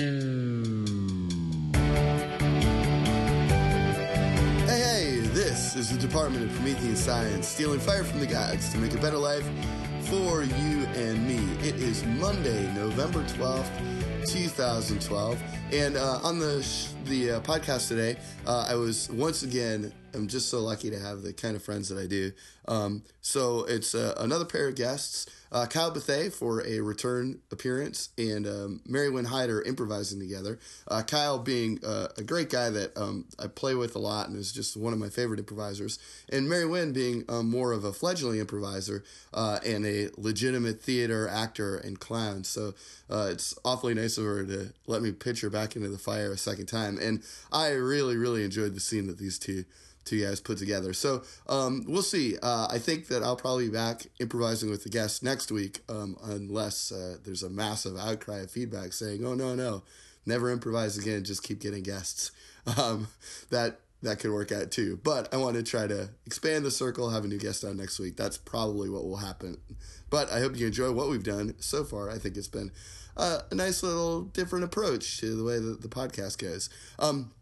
Hey, hey, this is the Department of Promethean Science, stealing fire from the gods to make a better life for you and me. It is Monday, November 12th, 2012. And uh, on the, sh- the uh, podcast today, uh, I was once again, I'm just so lucky to have the kind of friends that I do. Um, so it's uh, another pair of guests uh, Kyle Bethea for a return appearance, and um, Mary Winn Heider improvising together. Uh, Kyle being uh, a great guy that um, I play with a lot and is just one of my favorite improvisers, and Mary Winn being um, more of a fledgling improviser uh, and a legitimate theater actor and clown. So uh, it's awfully nice of her to let me pitch her back into the fire a second time, and I really, really enjoyed the scene that these two two guys put together. So um, we'll see. Uh, I think that I'll probably be back improvising with the guests next week, um, unless uh, there's a massive outcry of feedback saying, "Oh no, no, never improvise again. Just keep getting guests." Um, that that could work out too. But I want to try to expand the circle, have a new guest on next week. That's probably what will happen. But I hope you enjoy what we've done so far. I think it's been uh, a nice little different approach to the way that the podcast goes. Um,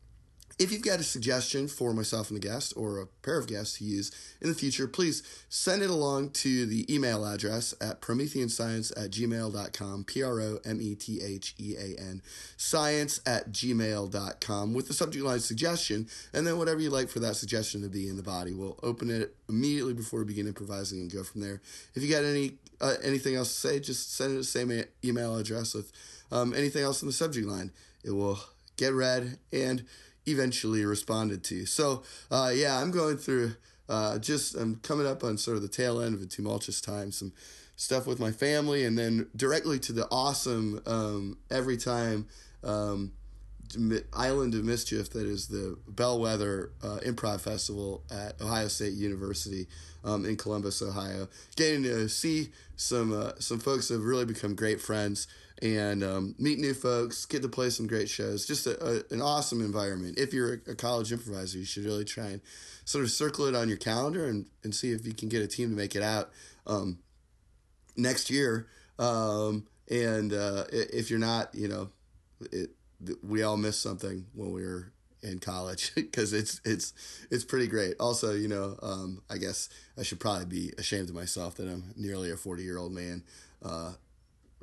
if you've got a suggestion for myself and the guest or a pair of guests to use in the future, please send it along to the email address at prometheanscience at gmail.com, P R O M E T H E A N, science at gmail.com with the subject line suggestion, and then whatever you like for that suggestion to be in the body. We'll open it immediately before we begin improvising and go from there. If you got any uh, anything else to say, just send it to the same email address with um, anything else in the subject line. It will get read and eventually responded to. So, uh, yeah, I'm going through uh, just, I'm coming up on sort of the tail end of a tumultuous time, some stuff with my family, and then directly to the awesome, um, every time, um, Island of Mischief, that is the Bellwether uh, Improv Festival at Ohio State University um, in Columbus, Ohio. Getting to see some uh, some folks that have really become great friends and um, meet new folks, get to play some great shows. Just a, a, an awesome environment. If you're a, college improviser, you should really try and sort of circle it on your calendar and, and see if you can get a team to make it out um, next year. Um, and uh, if you're not, you know, it, we all missed something when we were in college because it's it's it's pretty great. Also, you know, um, I guess I should probably be ashamed of myself that I'm nearly a 40 year old man. Uh,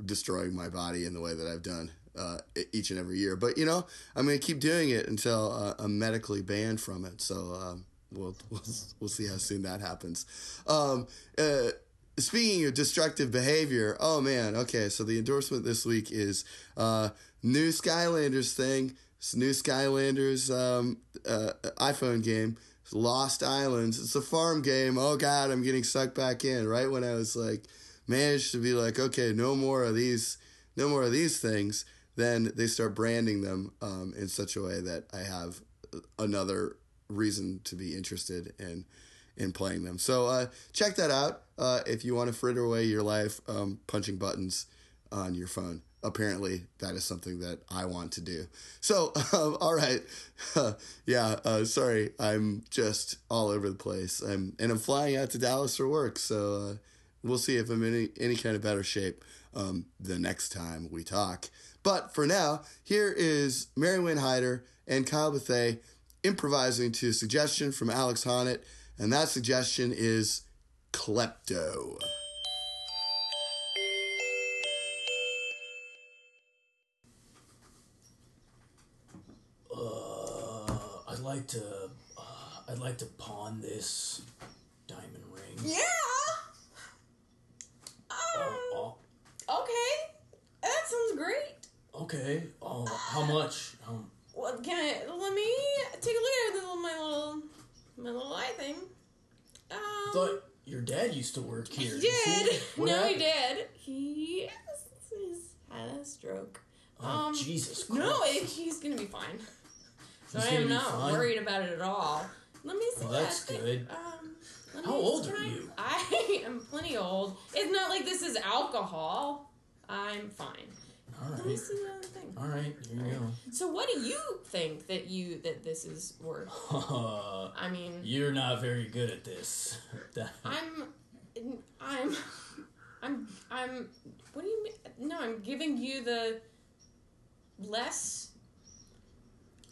destroying my body in the way that I've done uh, each and every year. But you know, I'm going to keep doing it until uh, I'm medically banned from it. So um, we'll, we'll we'll see how soon that happens. Um, uh, speaking of destructive behavior, oh man, okay. So the endorsement this week is uh, new Skylanders thing. It's new Skylanders um, uh, iPhone game. Lost Islands. It's a farm game. Oh God, I'm getting sucked back in. Right when I was like managed to be like, okay, no more of these, no more of these things, then they start branding them um, in such a way that I have another reason to be interested in in playing them. So uh, check that out uh, if you want to fritter away your life um, punching buttons on your phone. Apparently, that is something that I want to do. So, um, all right, yeah. Uh, sorry, I'm just all over the place. I'm and I'm flying out to Dallas for work. So uh, we'll see if I'm in any, any kind of better shape um, the next time we talk. But for now, here is Mary Winn Heider and Kyle Bethea improvising to a suggestion from Alex Honnet, and that suggestion is Klepto. Uh, I'd like to, uh, I'd like to pawn this diamond ring. Yeah. Oh, Um, okay. That sounds great. okay. Oh, how much? Um, Well, can I, let me take a look at it, my little, my little eye thing. Um, I thought your dad used to work here. he Did no, happened? he did. He has, he's had a stroke. Oh, Um, Jesus Christ. No, it, he's gonna be fine. So He's I am not fine? worried about it at all. Let me see. Well, that's that. good. Um, let How old are you? I am plenty old. It's not like this is alcohol. I'm fine. All Let me see the other thing. All right. Here you So, what do you think that you that this is worth? go. I mean, You're not very good at this. I'm, I'm, I'm, I'm. What do you mean? No, I'm giving you the. less.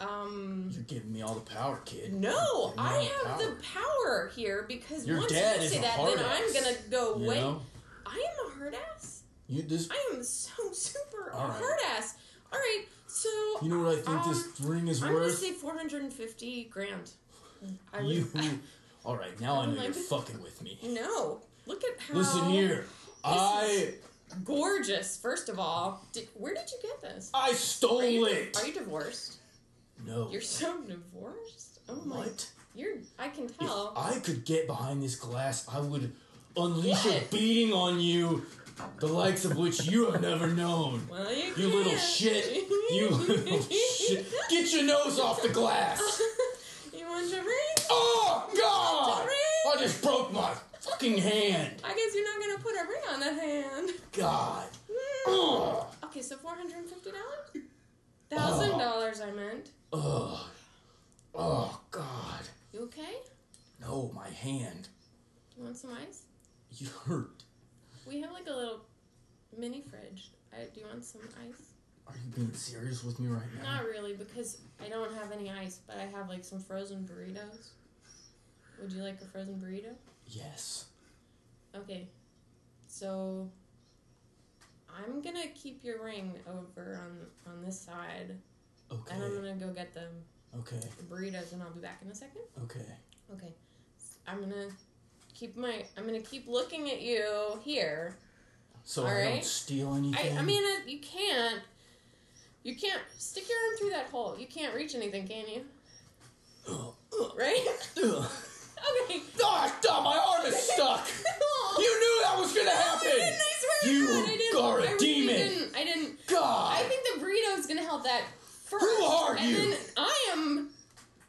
Um. You're giving me all the power, kid. No, You're giving me I have power. the power here because Your once dad you is say a that, hard then I'm gonna go You know? I am a hard ass. You this. I am so super All right. hard ass. All right, so You know what I think um, this ring is worth? I'm gonna worth? say 450 grand. I you. all right, now I know like you're it. fucking with me. no, look at how. Listen here. I Gorgeous. First of all, did, where did you get this? I stole Are you, it. are you divorced? No. You're so divorced. Oh my. what? You're. I can tell. If. I could get behind this glass, I would unleash a beating on you, the likes of which you have never known. well, you, You little shit. You little shit. Get your nose off the glass. you want your ring? Oh, God! I just broke my fucking hand. I guess you're not gonna put a ring on that hand. God. Mm. Ugh. Okay, so four hundred and fifty dollars. Oh. Thousand dollars, I meant. Ugh. Oh, God. You okay? No, my hand. You want some ice? You hurt. We have like a little mini fridge. I, do you want some ice? Are you being serious with me right now? Not really, because I don't have any ice, but I have like some frozen burritos. Would you like a frozen burrito? Yes. Okay, so I'm gonna keep your ring over on on this side, Okay. and I'm gonna go get them Okay. the burritos, and I'll be back in a second. Okay. Okay, I'm gonna keep my I'm gonna keep looking at you here. So All I don't steal anything. I mean uh, you can't you can't stick your arm through that hole. You can't reach anything, can you? Right? okay. Stop! My arm is stuck. You knew that was gonna happen. I didn't, I swear You to God, I didn't. are a I demon. Didn't. I didn't. God. I think the burrito's gonna help that first. Who are and you? Then I am.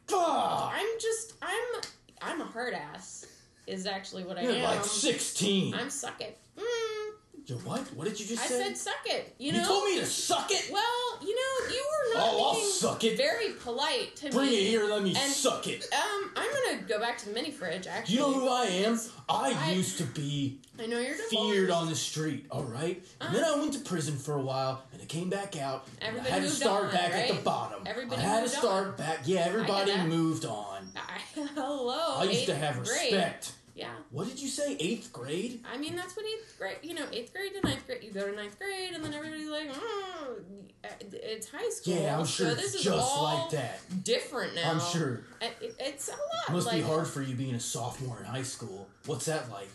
God. I'm just. I'm. I'm a hard ass. Is actually what I You're am. like sixteen. I'm suck Mm, what? What did you just I say? I said suck it. You know. you told me to suck it. Well, you know, you were not Oh, I'll being suck it. very polite to Bring me. it here. Let me And- suck it. Um, I'm gonna go back to the mini fridge. Actually, You know who I am? I, I- used to be I know you're divorced. feared on the street, all right? And then I went to prison for a while, and I came back out. and Everybody I had to moved start on, back at the right? bottom. Everybody I had to start on. back. Yeah, everybody moved on. I, hello. I used to have grade. Yeah. What did you say? Eighth grade? I mean, that's what eighth grade, you know, eighth grade to ninth grade. You go to ninth grade, and then everybody's like, oh, it's high school. Yeah, I'm sure so it's this is just like that. different now. I'm sure. It, it- it's a lot. Must like, be hard for you being a sophomore in high school. What's that like?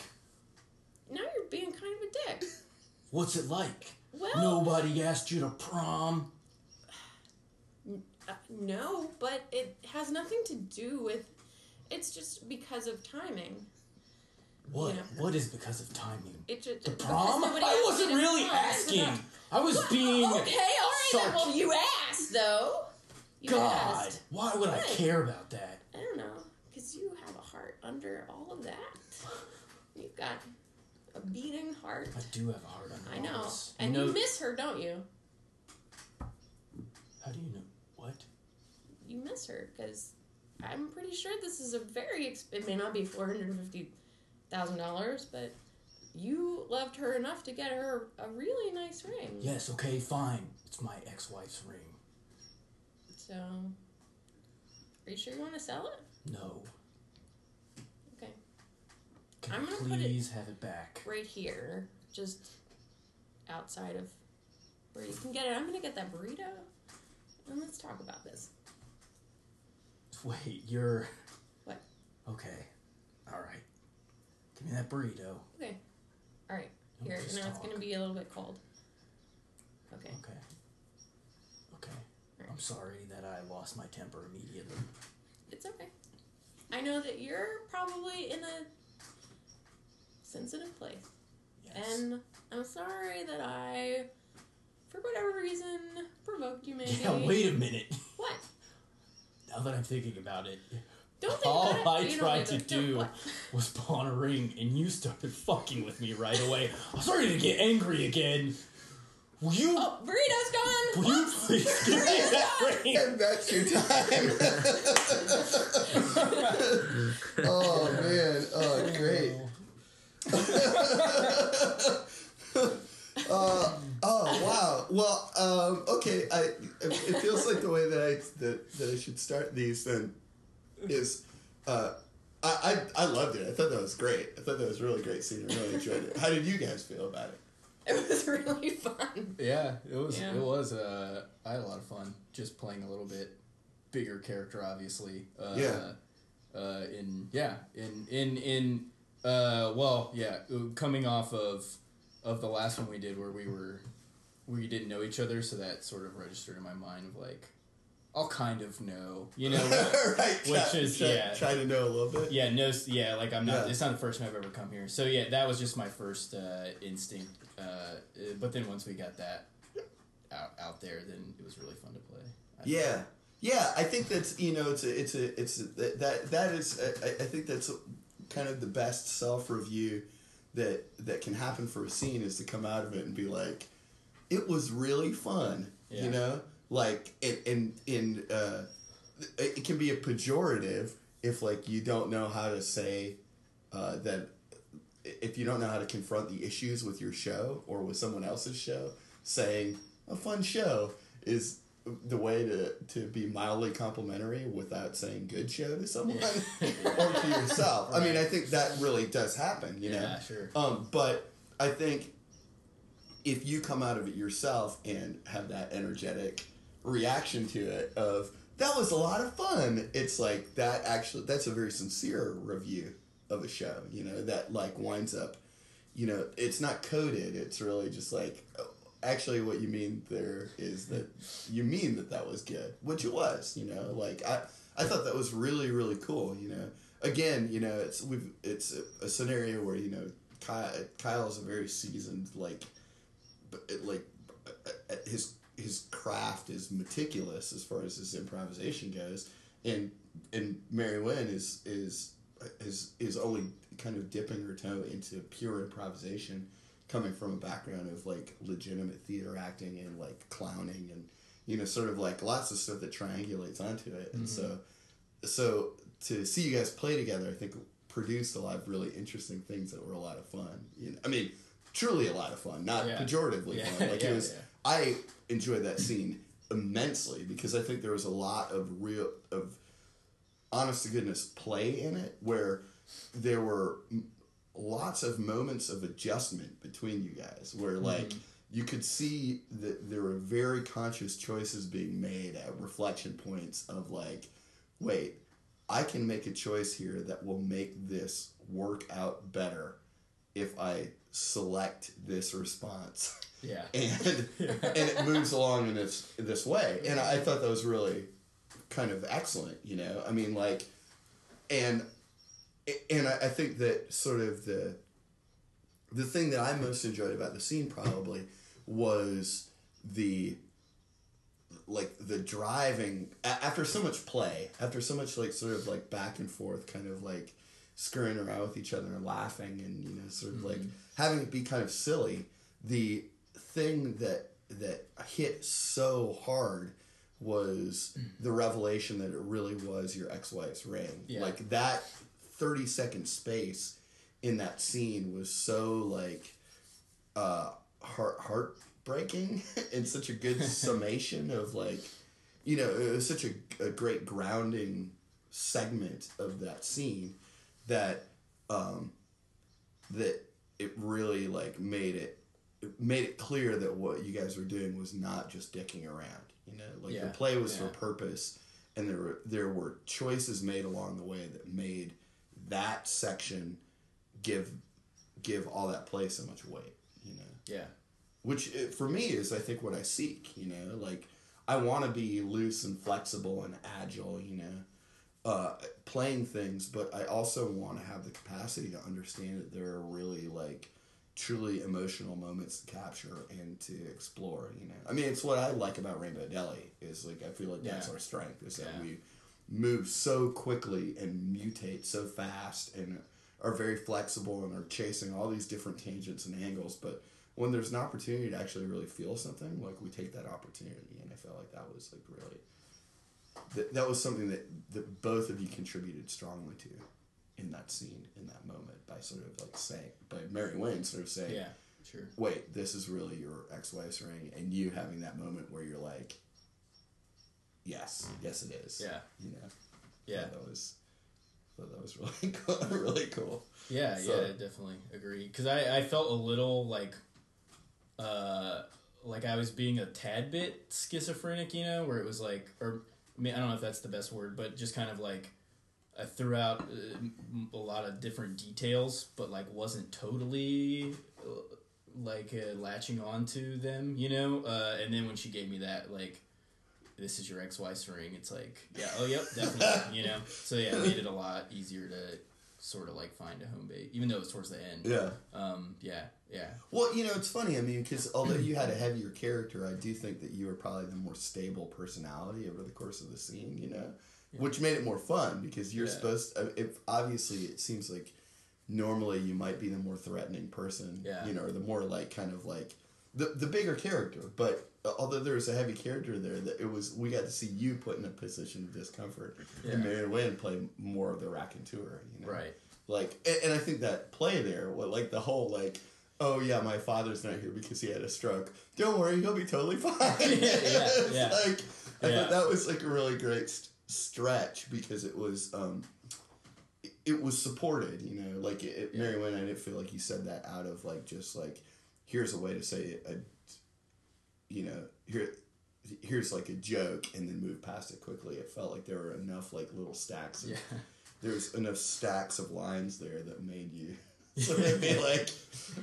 Now you're being kind of a dick. What's it like? Well, Nobody asked you to prom. uh, no, but it has nothing to do with. It's just because of timing. What? Yeah. What is because of timing? It just The prom? I wasn't really prom. Asking. I was being. Okay, all right. Then. sarc- Well, you asked though. You God, asked. why would I care about that? I don't know, because you have a heart under all of that. You've got a beating heart. I do have a heart under. I know. this. And you you miss her, don't you? how do you know? What? You miss her because I'm pretty sure this is a very. Exp- it may not be four hundred fifty thousand dollars, but you loved her enough to get her a really nice ring. Yes, okay, fine. It's my ex-wife's ring. So, are you sure you want to sell it? No. Okay. Can I'm gonna put it- please have it back? Right here, just outside of where you can get it. I'm gonna get that burrito, and let's talk about this. Wait, you're. What? Okay. All right. Give me that burrito. Okay. All right. Here, now it's gonna be a little bit cold. Okay. Okay. Okay. I'm sorry that I lost my temper immediately. It's okay. I know that you're probably in a sensitive place. Yes. And I'm sorry that I, for whatever reason, provoked you maybe. yeah, wait a minute. What? Now that I'm thinking about it, Don't think all. I tried to don't- what? was pawn a ring, and you started fucking with me right away. I'm starting to get angry again. Will you? Oh, burrito's gone! Will you please give me that ring? And that's your time. oh man. Oh great. uh, oh wow. well, um, okay. I it, it feels like the way that I that, that I should start these then is uh, I, I I loved it. I thought that was great. I thought that was a really great scene. I really enjoyed it. How did you guys feel about it? It was really fun. Yeah, it was. Yeah. It was. Uh, I had a lot of fun just playing a little bit bigger character, obviously. Uh, Yeah. Uh, in yeah, in in in uh, well, yeah, uh, coming off of of the last one we did where we were we didn't know each other, so that sort of registered in my mind of like, I'll kind of know, you know. right. Which try, is- try, yeah. try to know a little bit. Yeah, no, yeah, like I'm not. Yeah. It's not the first time I've ever come here. So yeah, that was just my first uh, instinct. Uh, uh, but then once we got that out out there, then it was really fun to play. I Yeah, yeah. I think that's you know it's a it's a it's a, that that that is I, I think that's kind of the best self review that that can happen for a scene is to come out of it and be like, it was really fun. Yeah. You know, like in in in uh, it it can be a pejorative if like you don't know how to say uh, that if you don't know how to confront the issues with your show or with someone else's show, saying a fun show is the way to, to be mildly complimentary without saying good show to someone or to yourself. I mean, I think that really does happen, you know. Yeah, sure. Um, but I think if you come out of it yourself and have that energetic reaction to it of that was a lot of fun, it's like that actually that's a very sincere review of a show, you know, that like winds up, you know, it's not coded, it's really just like oh, actually what you mean there is that you mean that that was good, which it was, you know, like I I thought that was really really cool, you know. Again, you know, it's we've it's a, a scenario where you know Kyle Kyle is a very seasoned like like uh, his his craft is meticulous as far as his improvisation goes, and and Mary Lynn is is is is only kind of dipping her toe into pure improvisation, coming from a background of like legitimate theater acting and like clowning and you know sort of like lots of stuff that triangulates onto it, and mm-hmm. so so to see you guys play together, I think produced a lot of really interesting things that were a lot of fun. You know, I mean, truly a lot of fun, not Yeah. pejoratively Yeah, fun. Like yeah, it was. I enjoyed that scene immensely because I think there was a lot of real of honest to goodness play in it where there were lots of moments of adjustment between you guys where mm-hmm. like you could see that there were very conscious choices being made at reflection points of like wait i can make a choice here that will make this work out better if i select this response. Yeah. and and it moves along in this this way. And I thought that was really kind of excellent. You know, I mean, like, and and I, I think that sort of the the thing that I most enjoyed about the scene probably was the like the driving after so much play after so much like sort of like back and forth kind of like scurrying around with each other and laughing and you know sort of like mm-hmm. having it be kind of silly the thing that that hit so hard was the revelation that it really was your ex-wife's ring Yeah. like that 30 second space in that scene was so like uh heart heartbreaking and such a good summation of like you know it was such a, a great grounding segment of that scene that um that it really like made it it made it clear that what you guys were doing was not just dicking around you know like Yeah, the play was yeah. for purpose and there were there were choices made along the way that made that section give give all that play so much weight you know Yeah. which uh, for me is I think what I seek. You know, like I want to be loose and flexible and agile. You know, uh, playing things, but I also want to have the capacity to understand that there are really like truly emotional moments to capture and to explore. You know, I mean, it's what I like about Rainbow Deli is like I feel like that's Yeah. our strength is that Yeah. we move so quickly and mutate so fast and are very flexible and are chasing all these different tangents and angles but when there's an opportunity to actually really feel something like we take that opportunity and i felt like that was like really that, that was something that, that both of you contributed strongly to in that scene in that moment by sort of like saying by mary wayne sort of saying Yeah. Sure. wait, this is really your ex-wife's ring, and you having that moment where you're like, yes, yes, it is. Yeah. you know. Yeah. that was. that was really cool. really cool. Yeah, So- yeah, definitely agree. Because I, I felt a little like, uh, like I was being a tad bit schizophrenic, you know, where it was like, or I mean, I don't know if that's the best word, but just kind of like I threw out uh, a lot of different details, but like wasn't totally uh, like uh, latching onto them, you know. Uh, and then when she gave me that, like. This is your ex-wife's ring. It's like, yeah, oh, yep, definitely, you know. So yeah, it made it a lot easier to sort of like find a home base, even though it was towards the end. Yeah. Um, yeah, yeah, Well, you know, it's funny. I mean, because although you had a heavier character, I do think that you were probably the more stable personality over the course of the scene. You know, which made it more fun because you're Yeah. supposed. To, if obviously it seems like normally you might be the more threatening person. Yeah. You know, or the more like kind of like the the bigger character, but. uh, Although there was a heavy character there, that it was we got to see you put in a position of discomfort, Yeah. and Marion Wayne play more of the raconteur. You know? right. Like, and, and I think that play there, what like the whole like, oh yeah, my father's not here because he had a stroke. Don't worry, he'll be totally fine. Yeah, It's yeah. Like, I Yeah. thought that was like a really great st- stretch because it was, um, it, it was supported. You know, like it, it, Mary Winn, I didn't feel like you said that out of like just like, here's a way to say a, you know, here. Here's like a joke, and then move past it quickly. It felt like there were enough like little stacks of Yeah. there's enough stacks of lines there that made you sort of be like,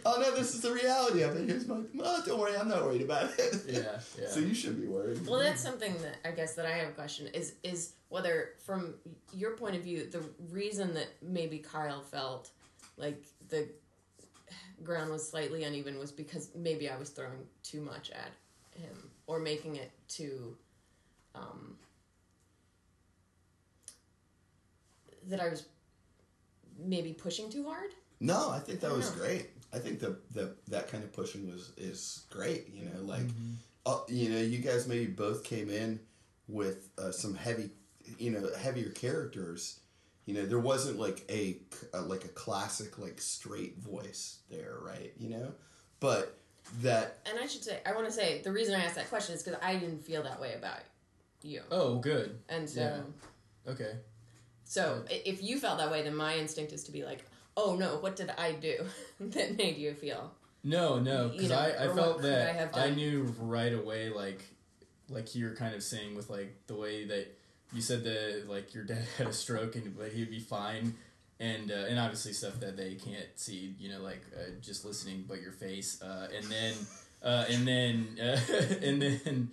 oh no, this is the reality of it. Here's my, oh, don't worry, I'm not worried about it. Yeah, yeah. So you should be worried. Well, that's something that I guess that I have a question is is whether from your point of view the reason that maybe Kyle felt like the ground was slightly uneven was because maybe I was throwing too much at him or making it too um, that I was maybe pushing too hard. No, I think that was great. I think that the, that kind of pushing was is great. You know, like, Mm-hmm. uh, you know, you guys maybe both came in with uh, some heavy, you know, heavier characters. You know, there wasn't like a, a like a classic like straight voice there, right? You know, but that And I should say I want to say the reason I asked that question is because I didn't feel that way about you, Oh, good. and so. Yeah. Okay. So if you felt that way, then my instinct is to be like, "Oh no, what did I do that made you feel?" No, no, You because know, I, I felt could I that I, knew right away, like, like you're kind of saying with like the way that you said that like your dad had a stroke and but he'd be fine, and uh, and obviously stuff that they can't see, you know, like uh, just listening, but your face, uh, and then uh, and then uh, and then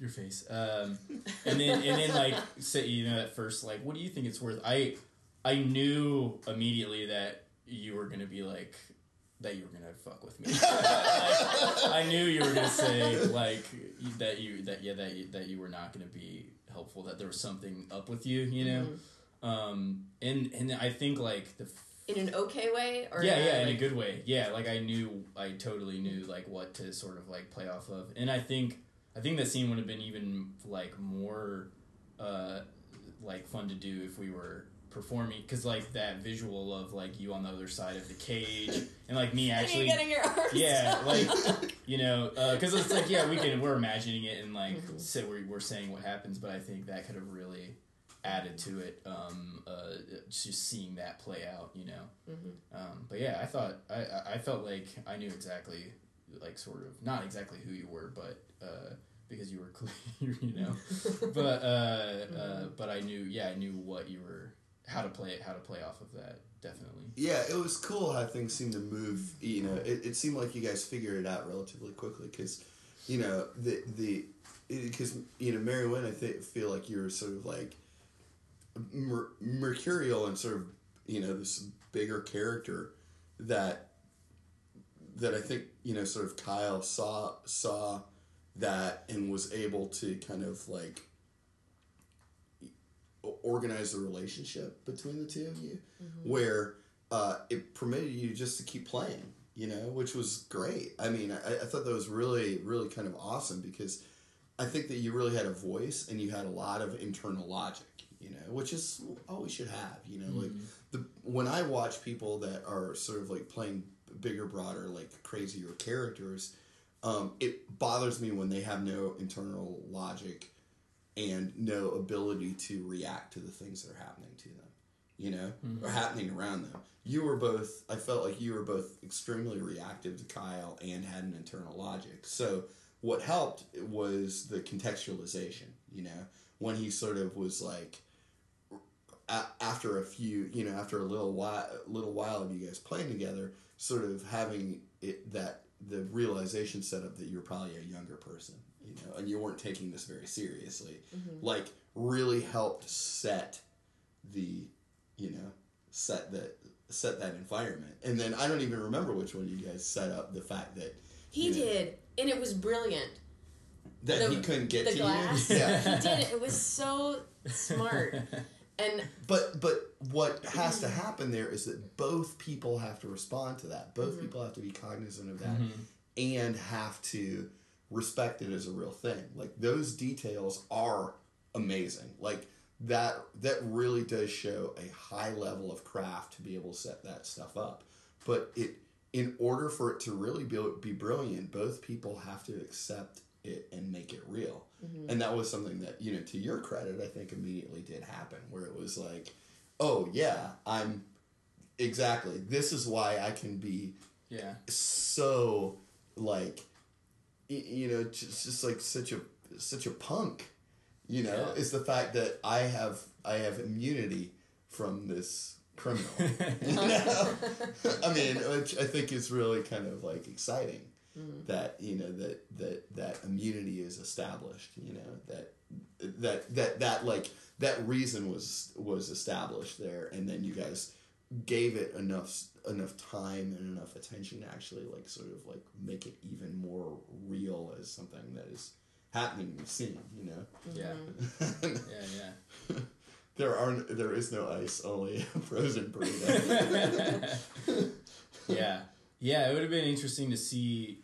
your face, um, and then and then like say you know at first like what do you think it's worth? I I knew immediately that you were gonna be like that you were gonna fuck with me. Like, I knew you were gonna say like that you that yeah that you, that you were not gonna be helpful. That there was something up with you, you know. Mm-hmm. Um, and and I think like the In an okay way, or yeah yeah in a good way yeah like I knew I totally knew like what to sort of like play off of, and I think I think that scene would have been even like more uh like fun to do if we were performing because like that visual of like you on the other side of the cage and like me actually getting your arms yeah, up. like you know, because it's like yeah, we can we're imagining it and like Mhm. say we're we're saying what happens, but I think that could have really added to it. Um, uh, just seeing that play out, you know. Mhm. Um, but yeah, I thought I I- I felt like I knew exactly like sort of not exactly who you were, but uh, because you were clear, you know. But uh, uh, Mhm. but I knew yeah, I knew what you were how to play it, how to play off of that. Definitely. Yeah, it was cool how things seemed to move. You know, it, it seemed like you guys figured it out relatively quickly because, you know, the the because you know Mary Winn, I think feel like you're sort of like mer- mercurial and sort of you know this bigger character that that I think you know sort of Kyle saw saw that and was able to kind of like organize the relationship between the two of you where uh, it permitted you just to keep playing, you know, which was great. I mean, I, I thought that was really, really kind of awesome because I think that you really had a voice and you had a lot of internal logic, you know, which is all we should have, you know, like the when I watch people that are sort of like playing bigger, broader, like crazier characters, um, it bothers me when they have no internal logic and no ability to react to the things that are happening to them, you know, mm-hmm. or happening around them. You were both, I felt like you were both extremely reactive to Kyle and had an internal logic. So, what helped was the contextualization, you know, when he sort of was like, a- after a few, you know, after a little while, little while of you guys playing together, sort of having it that the realization set up that you're probably a younger person, you know, and you weren't taking this very seriously, like really helped set the, you know, set that set that environment. And then I don't even remember which one you guys set up the fact that He Yeah. did, and it was brilliant. that The- he couldn't get the to glass. you. Yeah. He did it. It was so smart. And But but what has to happen there is that both people have to respond to that. Both Mhm. people have to be cognizant of that Mhm. and have to respect it as a real thing. Like those details are amazing. Like that that really does show a high level of craft to be able to set that stuff up. But it in order for it to really be, be brilliant, both people have to accept it and make it real. Mhm. And that was something that, you know, to your credit, I think immediately did happen where it was like, oh yeah, I'm exactly. This is why I can be yeah. so like y- you know just, just like such a such a punk you know Yeah. is the fact that i have i have immunity from this criminal you know i mean which i think is really kind of like exciting Mhm. that you know that that that immunity is established you know that that that that like that reason was was established there and then you guys gave it enough enough time and enough attention to actually like sort of like make it even more real as something that is happening in the scene you know Yeah. Yeah. Yeah. there are there is no ice only frozen burrito yeah, yeah. It would have been interesting to see,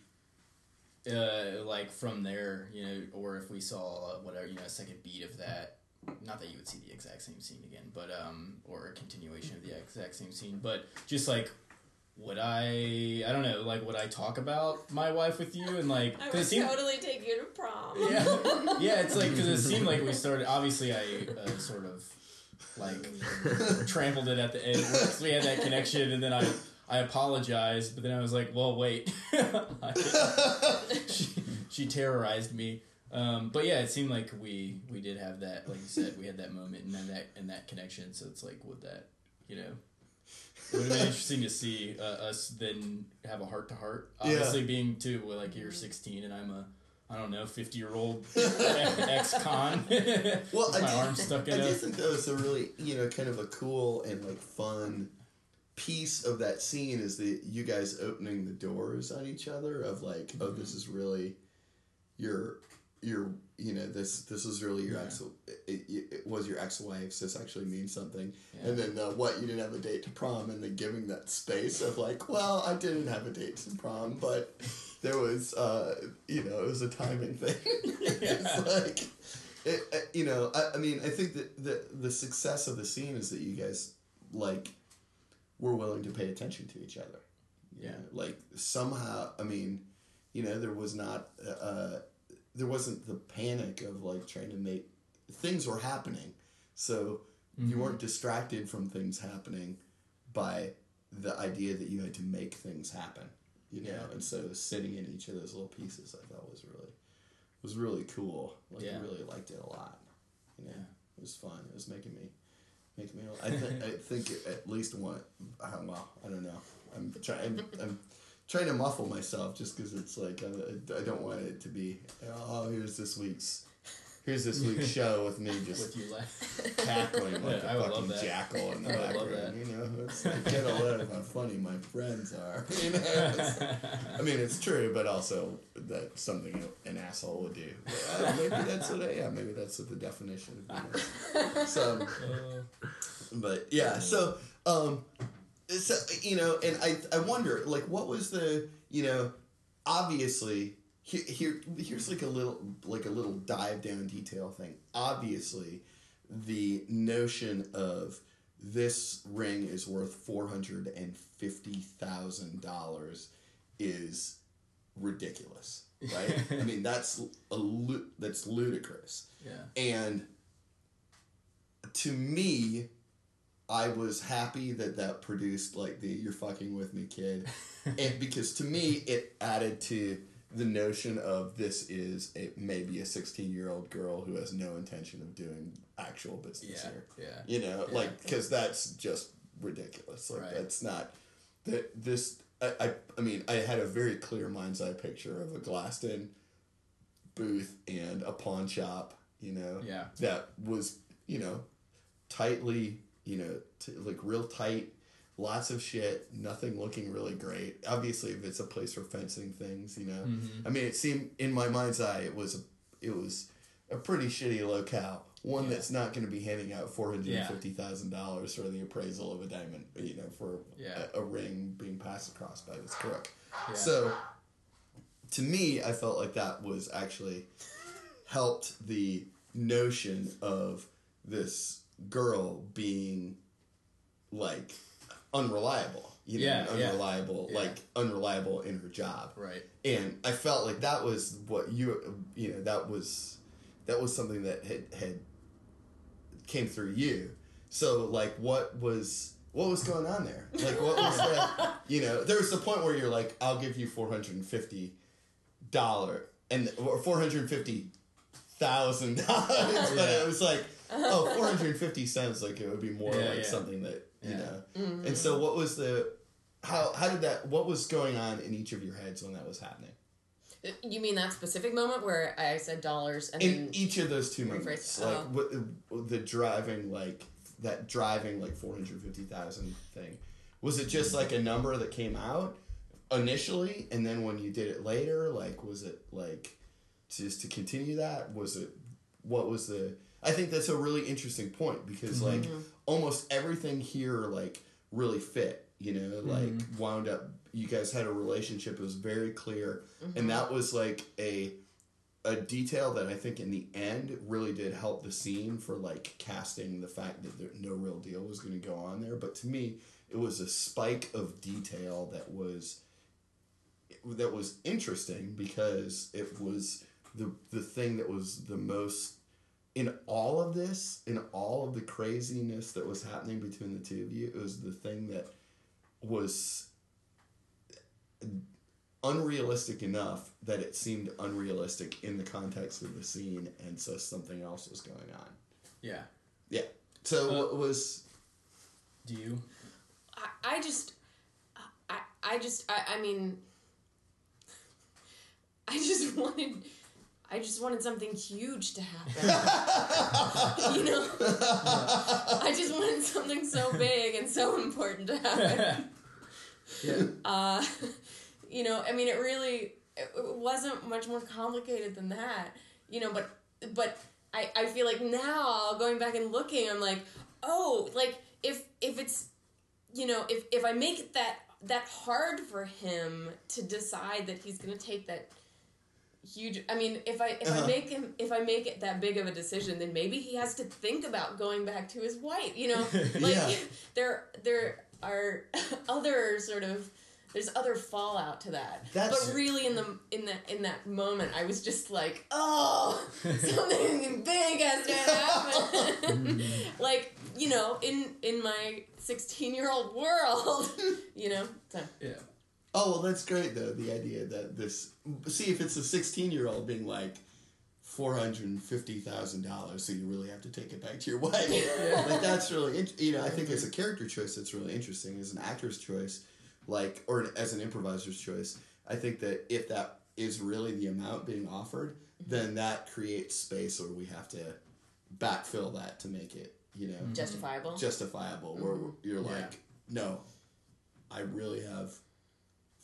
uh, like from there, you know, or if we saw uh, whatever, you know, a second beat of that. Not that you would see the exact same scene again, but um, or a continuation of the exact same scene, but just like. Would I? I don't know. Like, would I talk about my wife with you and like? I would seemed, totally take you to prom. yeah, yeah. It's like because it seemed like we started. Obviously, I uh, sort of like trampled it at the end. Once we had that connection, and then I I apologized, but then I was like, well, wait. she, she terrorized me. Um, but yeah, it seemed like we we did have that, like you said, we had that moment and then that and that connection. So it's like, would that, you know, it would have been interesting to see uh, us then have a heart to heart. Yeah. Obviously, being too well, like you're 16 and I'm a I don't know 50 year old ex con. well with I my arm stuck in a think that was a really you know kind of a cool and like fun piece of that scene is the you guys opening the doors on each other of like oh this is really your your you know this this is really your Yeah. ex it, it, was your ex-wife so this actually means something Yeah. and then uh, what you didn't have a date to prom and then giving that space of like well i didn't have a date to prom but there was uh you know it was a timing thing it's like it, uh, you know I, I mean i think that the the success of the scene is that you guys like were willing to pay attention to each other You Yeah. know, like somehow i mean you know there was not uh there wasn't the panic of like trying to make things were happening so you Mhm. weren't distracted from things happening by the idea that you had to make things happen you know Yeah. and so sitting in each of those little pieces i thought was really was really cool like Yeah. i really liked it a lot you know Yeah. it was fun it was making me making me i think i think at least one well i don't know i'm trying i'm trying to muffle myself just because it's like I, I don't want it to be oh here's this week's here's this week's show with me just with you cackling like Yeah, I a would love fucking that. jackal in the I would love background. You know, it's like, get a load of how funny my friends are. You know, I mean, it's true, but also that something an asshole would do. But, uh, maybe that's what I am. Maybe that's what the definition of being. So, Uh, but yeah, so um, so you know, and I I wonder like what was the you know obviously here, here here's like a little like a little dive down detail thing. Obviously, the notion of this ring is worth four hundred and fifty thousand dollars is ridiculous, right? I mean, that's a that's ludicrous. Yeah. And to me, I was happy that that produced like the "you're fucking with me, kid," and because to me it added to the notion of this is a, maybe a 16 year old girl who has no intention of doing actual business Yeah. here. Yeah. You know, Yeah. like because that's just ridiculous. Like Right. that's not that this. I, I I mean I had a very clear mind's eye picture of a Glaston booth and a pawn shop. You know, Yeah. that was you know tightly you know t- like real tight lots of shit nothing looking really great obviously if it's a place for fencing things you know Mhm. i mean it seemed in my mind's eye it was a, it was a pretty shitty locale one Yeah. that's not going to be handing out $450000 for the appraisal of a diamond you know for Yeah. a, a ring being passed across by this crook Yeah. so to me, I felt like that was actually helped the notion of this girl being like unreliable. You know, Yeah, unreliable, Yeah. like unreliable in her job. Right. And I felt like that was what you you know, that was that was something that had had came through you. So like what was what was going on there? Like what was that you know, there was the point where you're like, I'll give you four hundred and fifty dollar and or four hundred and fifty thousand dollars. But Yeah. it was like, oh, 450 sounds like it would be more Yeah, like yeah. something that you Yeah. know. Mm-hmm. And so what was the how how did that what was going on in each of your heads when that was happening? You mean that specific moment where I said dollars and In then each of those two Rephrase. moments, Oh. like what, the driving like that driving like 450,000 thing. Was it just like a number that came out initially and then when you did it later like was it like just to continue that was it what was the I think that's a really interesting point because mm-hmm. like mm-hmm. almost everything here like really fit you know like mm-hmm. wound up you guys had a relationship it was very clear. And that was like a a detail that I think in the end really did help the scene for like casting the fact that there, no real deal was going to go on there. But to me, it was a spike of detail that was that was interesting because it was the the thing that was the most in all of this in all of the craziness that was happening between the two of you it was the thing that was unrealistic enough that it seemed unrealistic in the context of the scene and so something else was going on Yeah. yeah so Uh, what was Do you? I, I just I I just I, I mean I just wanted I just wanted something huge to happen. you know? I just wanted something so big and so important to happen. yeah. Uh, you know, I mean, it really it, wasn't much more complicated than that. You know, but but I I feel like now going back and looking, I'm like, oh, like if if it's you know if if I make it that that hard for him to decide that he's gonna take that huge i mean if i if Uh-huh. i make him if i make it that big of a decision then maybe he has to think about going back to his wife you know like Yeah. there there are other sort of there's other fallout to that That's- but really in the in that in that moment i was just like oh something big has to happen like you know in in my 16 year old world you know so Yeah. Oh well that's great though the idea that this see if it's a 16 year old being like $450000 so you really have to take it back to your wife. Like that's really int- you know i think as a character choice that's really interesting. As an actor's choice like or as an improviser's choice i think that if that is really the amount being offered mm-hmm. then that creates space where we have to backfill that to make it you know justifiable? justifiable where mm-hmm. you're Yeah. like no i really have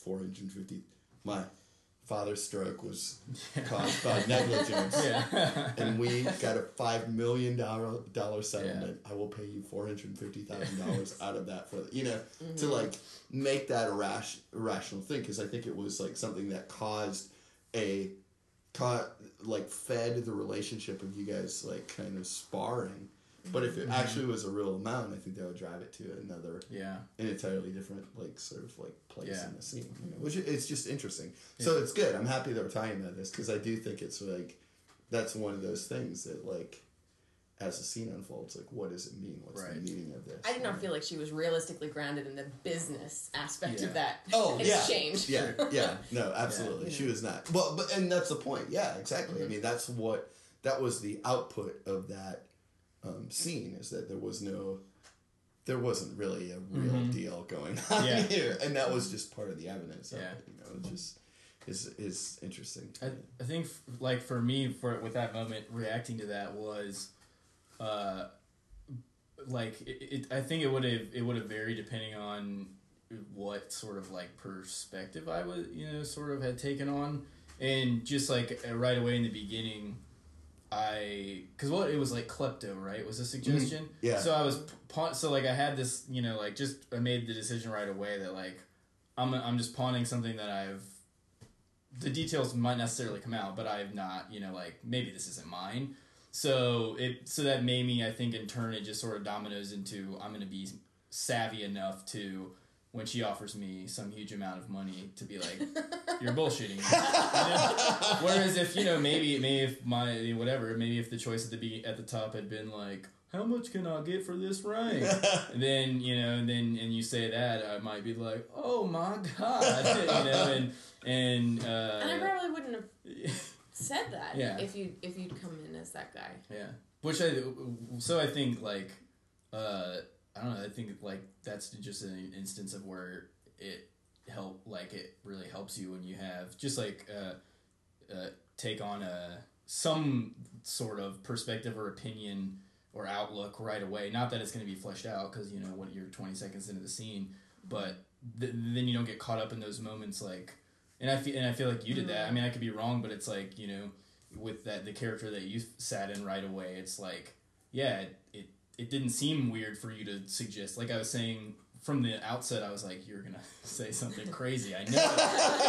450 my father's stroke was caused by negligence. Yeah. and we got a five million dollar settlement. I will pay you four hundred fifty thousand dollars out of that for you know to mm-hmm. like make that a rash rational thing because I think it was like something that caused a ca- like fed the relationship of you guys like kind of sparring But if it mm-hmm. actually was a real amount, I think that would drive it to another, Yeah. an entirely different, like sort of like place Yeah. in the scene. You know, which it's just interesting. So it's good. I'm happy that we're talking about this because I do think it's like that's one of those things that like as the scene unfolds, like what does it mean? What's Right. the meaning of this? I did not feel like she was realistically grounded in the business aspect Yeah. of that Oh yeah, exchange. yeah, yeah. No, absolutely. Yeah. She was not. Well, but and that's the point. Yeah, exactly. I mm-hmm. mean, that's what that was the output of that um, scene is that there was no, there wasn't really a real Mhm. deal going on Yeah. here, and that was just part of the evidence. Yeah. it, you know, just is is interesting. I, I think f- like for me for with that moment reacting to that was uh like it, it I think it would have it would have varied depending on what sort of like perspective I was you know sort of had taken on and just like right away in the beginning I because what it was like klepto right was a mm-hmm. suggestion Yeah. so I was pawn so like I had this you know like just I made the decision right away that like I'm I'm just pawning something that I've the details might necessarily come out, but I've not, you know, like maybe this isn't mine. So it so that made me, I think, in turn, it just sort of dominoes into I'm going to be savvy enough to when she offers me some huge amount of money to be like, you're bullshitting. me." Whereas if you know maybe maybe if my whatever maybe if the choice at the be at the top had been like. How much can I get for this ring? Then you know, and then and you say that, I might be like, "Oh my god," you know, and and uh, And I probably wouldn't have said that Yeah. if you if you'd come in as that guy. Yeah, which I so I think like uh I don't know I think like that's just an instance of where it help like it really helps you when you have just like uh, uh take on a some sort of perspective or opinion or outlook right away. Not that it's going to be fleshed out because you know what you're 20 seconds into the scene, but th- then you don't get caught up in those moments like. And I feel and I feel like you did that. I mean, I could be wrong, but it's like you know, with that the character that you sat in right away, it's like yeah, it, it it didn't seem weird for you to suggest. Like I was saying from the outset, I was like, you're gonna say something crazy. I know.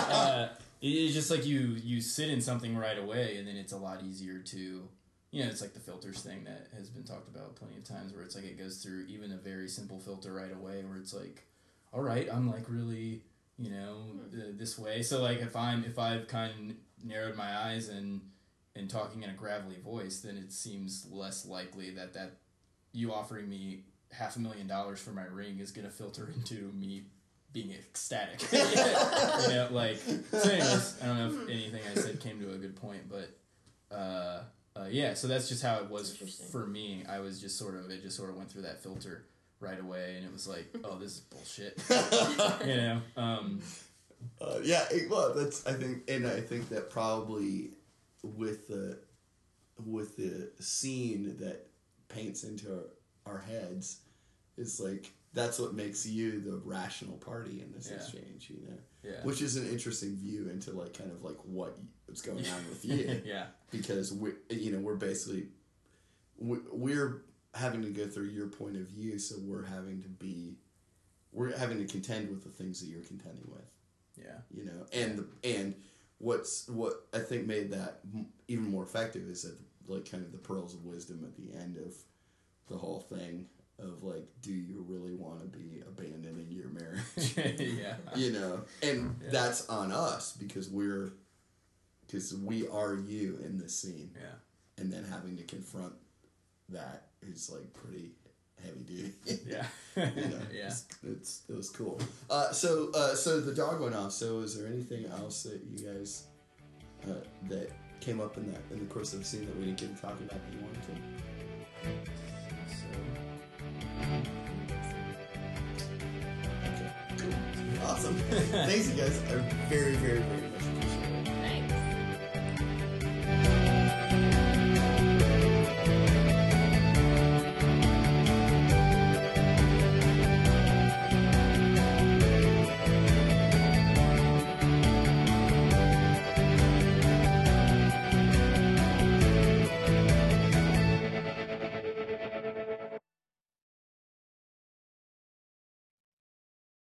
uh, it- it's just like you you sit in something right away, and then it's a lot easier to. You know, it's like the filters thing that has been talked about plenty of times, where it's like it goes through even a very simple filter right away, where it's like, all right, I'm like really, you know, uh, this way. So like if I'm if I've kind of narrowed my eyes and and talking in a gravelly voice, then it seems less likely that that you offering me half a million dollars for my ring is gonna filter into me being ecstatic. you know, like so. Anyways, I don't know if anything I said came to a good point, but uh, uh, yeah. So that's just how it was Interesting. for me. I was just sort of it just sort of went through that filter right away, and it was like, oh, this is bullshit. you know. Um, Uh, yeah, it, well, that's I think, and I think that probably with the with the scene that paints into our, our heads is like that's what makes you the rational party in this Yeah. exchange, you know, yeah. which is an interesting view into like kind of like what what's going on with you yeah. because we you know we're basically we, we're having to go through your point of view, so we're having to be we're having to contend with the things that you're contending with Yeah. you know and the, and what's what i think made that m- even more effective is that like kind of the pearls of wisdom at the end of the whole thing of like do you really want to be abandoning your marriage yeah. you know and Yeah. that's on us because we're because we are you in this scene Yeah. and then having to confront that is like pretty heavy duty Yeah. you know, yeah. it's, it's it was cool. Uh, so uh, so the dog went off. So is there anything else that you guys uh, that came up in that in the course of the scene that we didn't get to talk about that you wanted to? So Okay, cool, awesome. Thanks, you guys. I very very very